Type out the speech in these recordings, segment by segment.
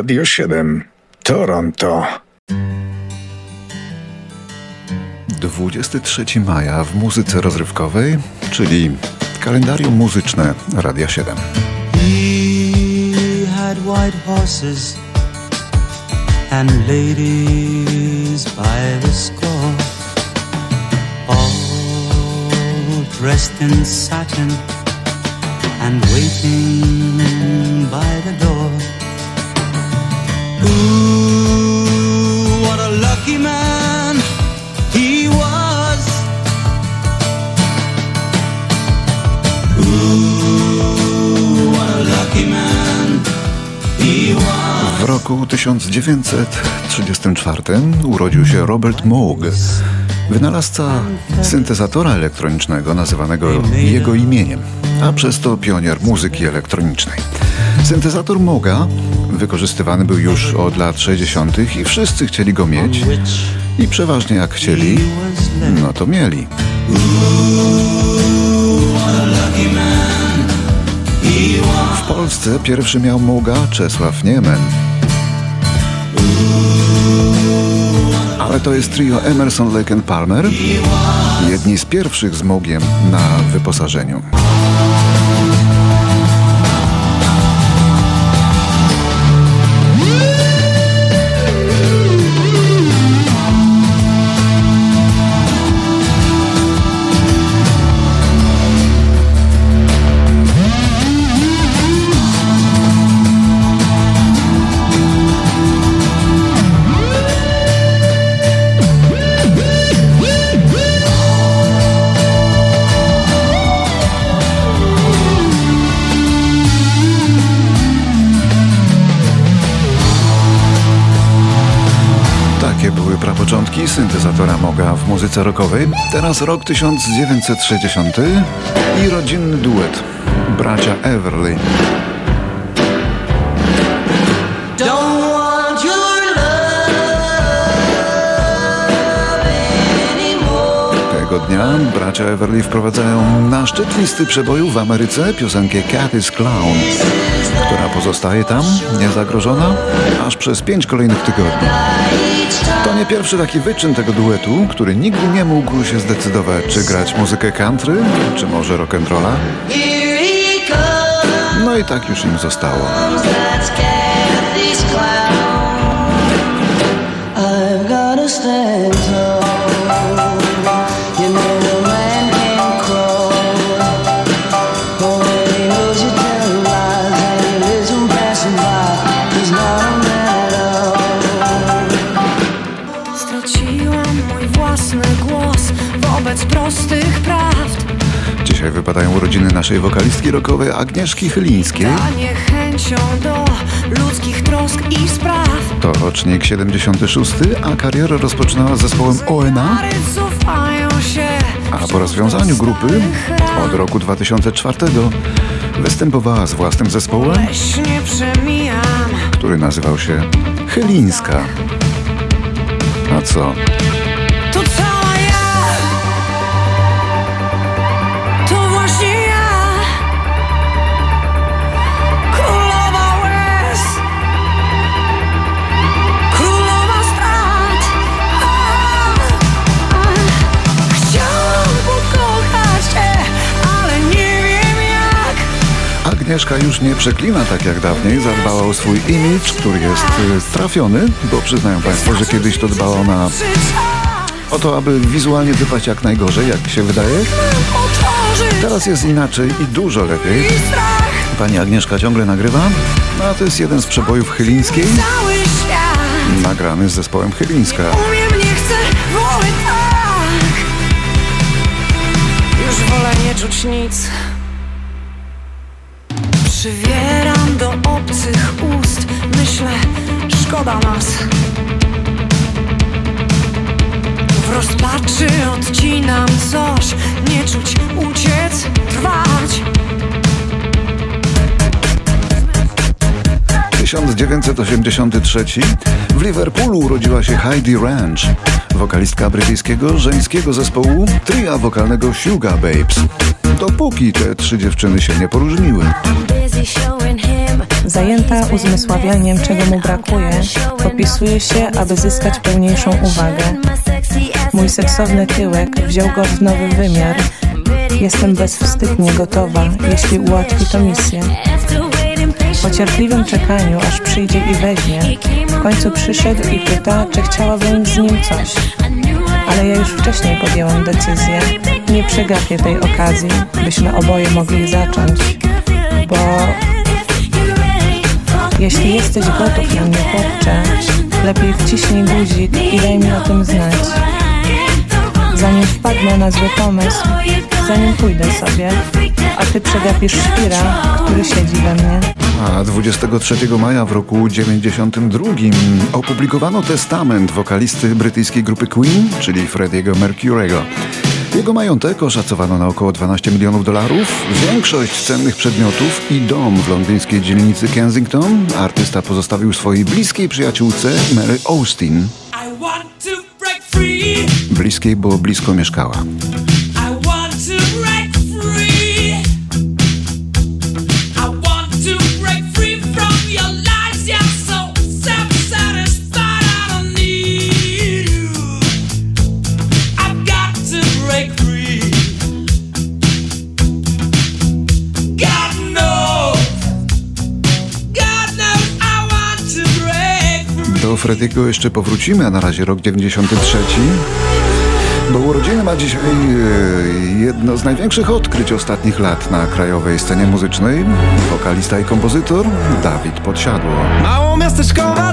Radio 7 Toronto. 23 maja w muzyce rozrywkowej, czyli kalendarium muzyczne Radia 7. He had white horses and ladies by the score all dressed in satin and waiting by the door What a lucky man he was. What a lucky man he was. W roku 1934 urodził się Robert Moog, wynalazca syntezatora elektronicznego nazywanego jego imieniem, a przez to pionier muzyki elektronicznej. Syntezator Moga wykorzystywany był już od lat 60. i wszyscy chcieli go mieć i przeważnie jak chcieli, no to mieli. W Polsce pierwszy miał Moga Czesław Niemen. Ale to jest trio Emerson, Lake Palmer, jedni z pierwszych z Mogiem na wyposażeniu. Syntezatora Moga w muzyce rockowej. Teraz rok 1960 i rodzinny duet bracia Everly. Tego dnia bracia Everly wprowadzają na szczyt listy przebojów w Ameryce piosenkę Cat is Clown, która pozostaje tam niezagrożona aż przez pięć kolejnych tygodni. To nie pierwszy taki wyczyn tego duetu, który nigdy nie mógł się zdecydować, czy grać muzykę country, czy może rock'n'rolla. No i tak już im zostało. Wobec prostych prawd. Dzisiaj wypadają urodziny naszej wokalistki rockowej Agnieszki Chylińskiej. niechęcią do ludzkich trosk i spraw. To rocznik 76, a karierę rozpoczynała z zespołem ONA. A po rozwiązaniu grupy od roku 2004 występowała z własnym zespołem, który nazywał się Chylińska. A co? Agnieszka już nie przeklina tak jak dawniej, zadbała o swój imidż, który jest y, trafiony, bo przyznają Państwo, że kiedyś to dbała na o to, aby wizualnie wypaść jak najgorzej, jak się wydaje. Teraz jest inaczej i dużo lepiej. Pani Agnieszka ciągle nagrywa, no, a to jest jeden z przebojów Chylińskiej, nagrany z zespołem Chylińska. Już wolę nie czuć nic. Przywieram do obcych ust. Myślę, szkoda nas. W rozpaczy odcinam coś. Nie czuć, uciec, trwać. 1983 w Liverpoolu urodziła się Heidi Ranch, wokalistka brytyjskiego żeńskiego zespołu tria wokalnego Sugar Babes. Dopóki te trzy dziewczyny się nie poróżniły. Zajęta uzmysławianiem, czego mu brakuje, popisuje się, aby zyskać pełniejszą uwagę. Mój seksowny tyłek wziął go w nowy wymiar. Jestem bezwstydnie gotowa, jeśli ułatwi to misję. Po cierpliwym czekaniu, aż przyjdzie i weźmie, w końcu przyszedł i pyta, czy chciałabym z nim coś. Ale ja już wcześniej podjęłam decyzję. Nie przegapię tej okazji, byśmy oboje mogli zacząć, bo jeśli jesteś gotów na mnie, chłopcze, lepiej wciśnij guzik i daj mi o tym znać. Zanim wpadnę na zły pomysł, zanim pójdę sobie, a ty przegapisz świra, który siedzi we mnie. A 23 maja w roku 92 opublikowano testament wokalisty brytyjskiej grupy Queen, czyli Freddie'ego Mercury'ego. Jego majątek oszacowano na około 12 milionów dolarów, większość cennych przedmiotów i dom w londyńskiej dzielnicy Kensington artysta pozostawił swojej bliskiej przyjaciółce Mary Austin. Bliskiej, bo blisko mieszkała. Do Frediego jeszcze powrócimy, a na razie rok 93. Bo urodziny ma dzisiaj e, jedno z największych odkryć ostatnich lat na krajowej scenie muzycznej. Wokalista i kompozytor Dawid Podsiadło. Mało miasteczkowa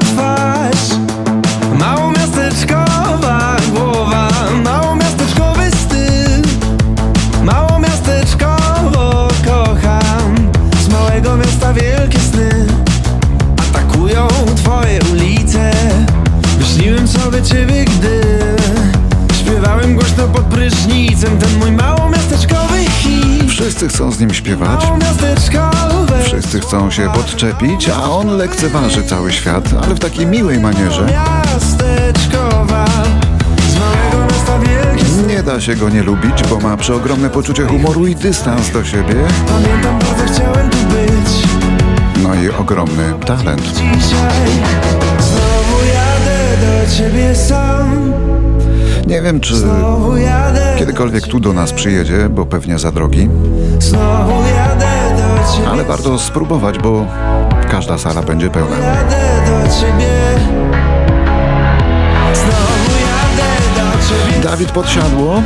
chcą się podczepić, a on lekceważy cały świat, ale w takiej miłej manierze. Nie da się go nie lubić, bo ma przeogromne poczucie humoru i dystans do siebie. No i ogromny talent. Nie wiem, czy kiedykolwiek tu do nas przyjedzie, bo pewnie za drogi, Znowu jadę warto spróbować, bo każda sala będzie pełna. Jadę do ciebie. Znowu jadę do ciebie. Dawid Podsiadło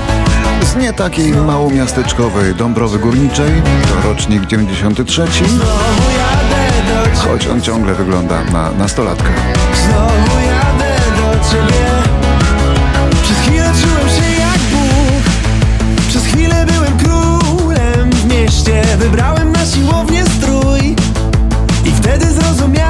z nie takiej małomiasteczkowej Dąbrowy Górniczej, to rocznik 93, Znowu jadę do ciebie. choć on ciągle wygląda na nastolatka. Znowu jadę do ciebie Przez chwilę czułem się jak Bóg Przez chwilę byłem królem w mieście Wybrałem na siłownię wtedy zrozumiałem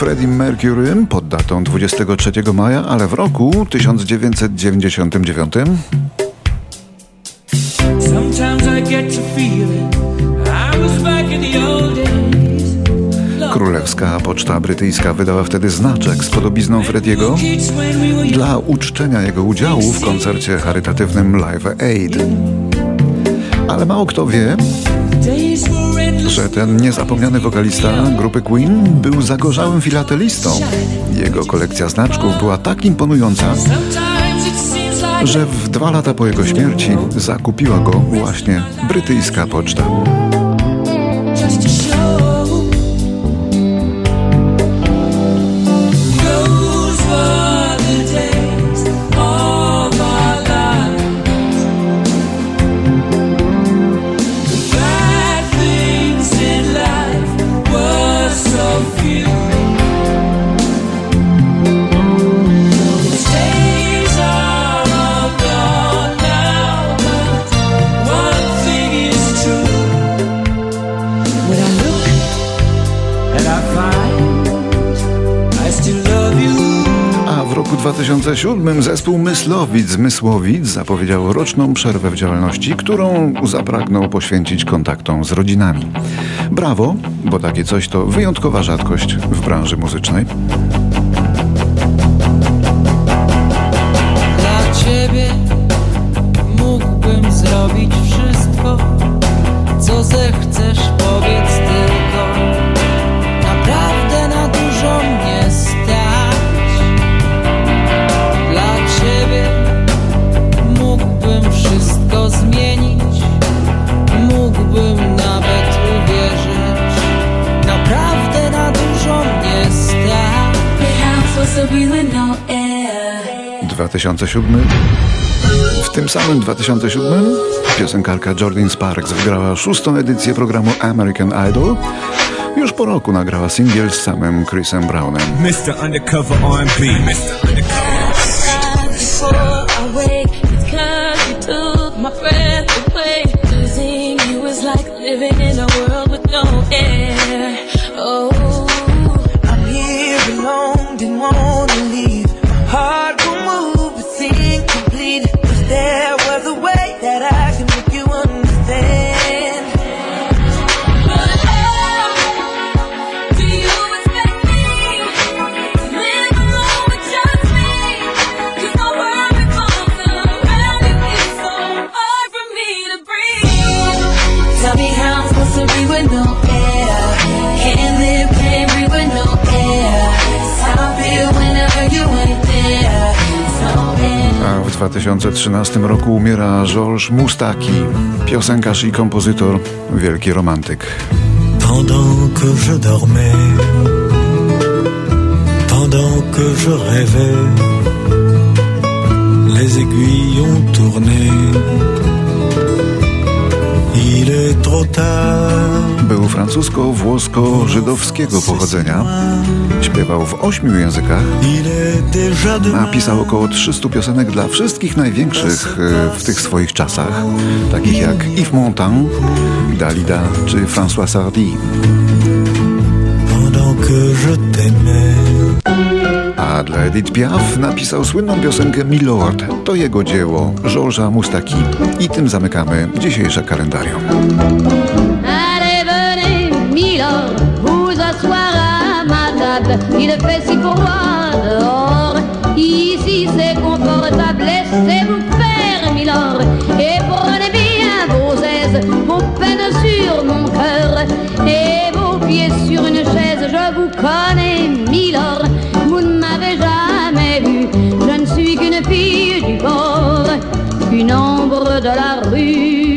Freddie Mercury pod datą 23 maja, ale w roku 1999 Sometimes I get to feeling I was back in the old days. Królewska Poczta Brytyjska wydała wtedy znaczek z podobizną Frediego dla uczczenia jego udziału w koncercie charytatywnym Live Aid. Ale mało kto wie, że ten niezapomniany wokalista grupy Queen był zagorzałym filatelistą. Jego kolekcja znaczków była tak imponująca, że w dwa lata po jego śmierci zakupiła go właśnie brytyjska poczta. 2007 zespół Myslowic Mysłowic zapowiedział roczną przerwę w działalności, którą zapragnął poświęcić kontaktom z rodzinami. Brawo, bo takie coś to wyjątkowa rzadkość w branży muzycznej. Dla ciebie mógłbym zrobić wszystko, co zechcesz, powiedz 2007. W tym samym 2007 piosenkarka Jordan Sparks wygrała szóstą edycję programu American Idol. Już po roku nagrała singiel z samym Chrisem Brownem. Mr. Undercover R&B. Mr. Undercover. Before I no air. Can't live, can't breathe with no air. Whenever you ain't there. A w 2013 roku umiera Georges Moustaki, piosenkarz i kompozytor, wielki romantyk. Pendant que je dormais, pendant que je rêvais, les aiguilles ont tourné. Był francusko-włosko-żydowskiego pochodzenia. Śpiewał w ośmiu językach. Napisał około 300 piosenek dla wszystkich największych e, w tych swoich czasach, takich jak Yves Montand, Dalida czy François Sardy. A dla Edith Piaf napisał słynną piosenkę Milord. To jego dzieło, Georgesa Moustaki. I tym zamykamy dzisiejsze kalendarium. Allez, venez, Milord, vous asseoir à ma table. Il fait si dehors. Ici c'est confortable. Laissez-vous faire, Milord. Et prenez bien vos aises, vos peines sur mon cœur. Et vos pieds sur une chaise. Je vous connais, Milord. Jamais vu. Je ne suis qu'une fille du port, une ombre de la rue.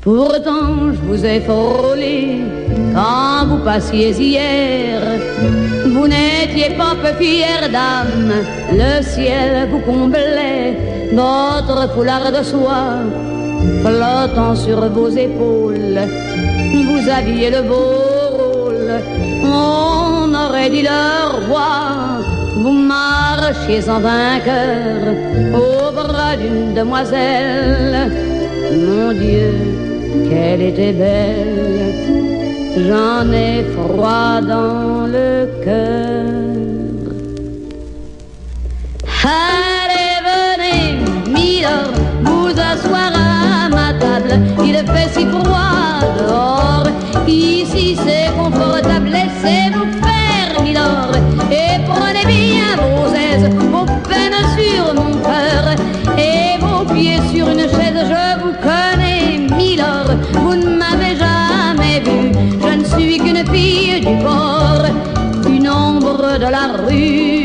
Pourtant, je vous ai frôlé quand vous passiez hier. Vous n'étiez pas peu fière d'âme, le ciel vous comblait. Votre foulard de soie flottant sur vos épaules, vous aviez le beau rôle. On dit le roi. Vous marchiez en vainqueur au bras d'une demoiselle. Mon Dieu, qu'elle était belle. J'en ai froid dans le cœur. Allez, venez, Milord, vous asseoir à ma table. Il fait si froid dehors. Ici c'est confortable. Laissez-vous et prenez bien vos aises, vos peines sur mon cœur. Et vos pieds sur une chaise, je vous connais, milord. Vous ne m'avez jamais vu, je ne suis qu'une fille du port Une ombre de la rue.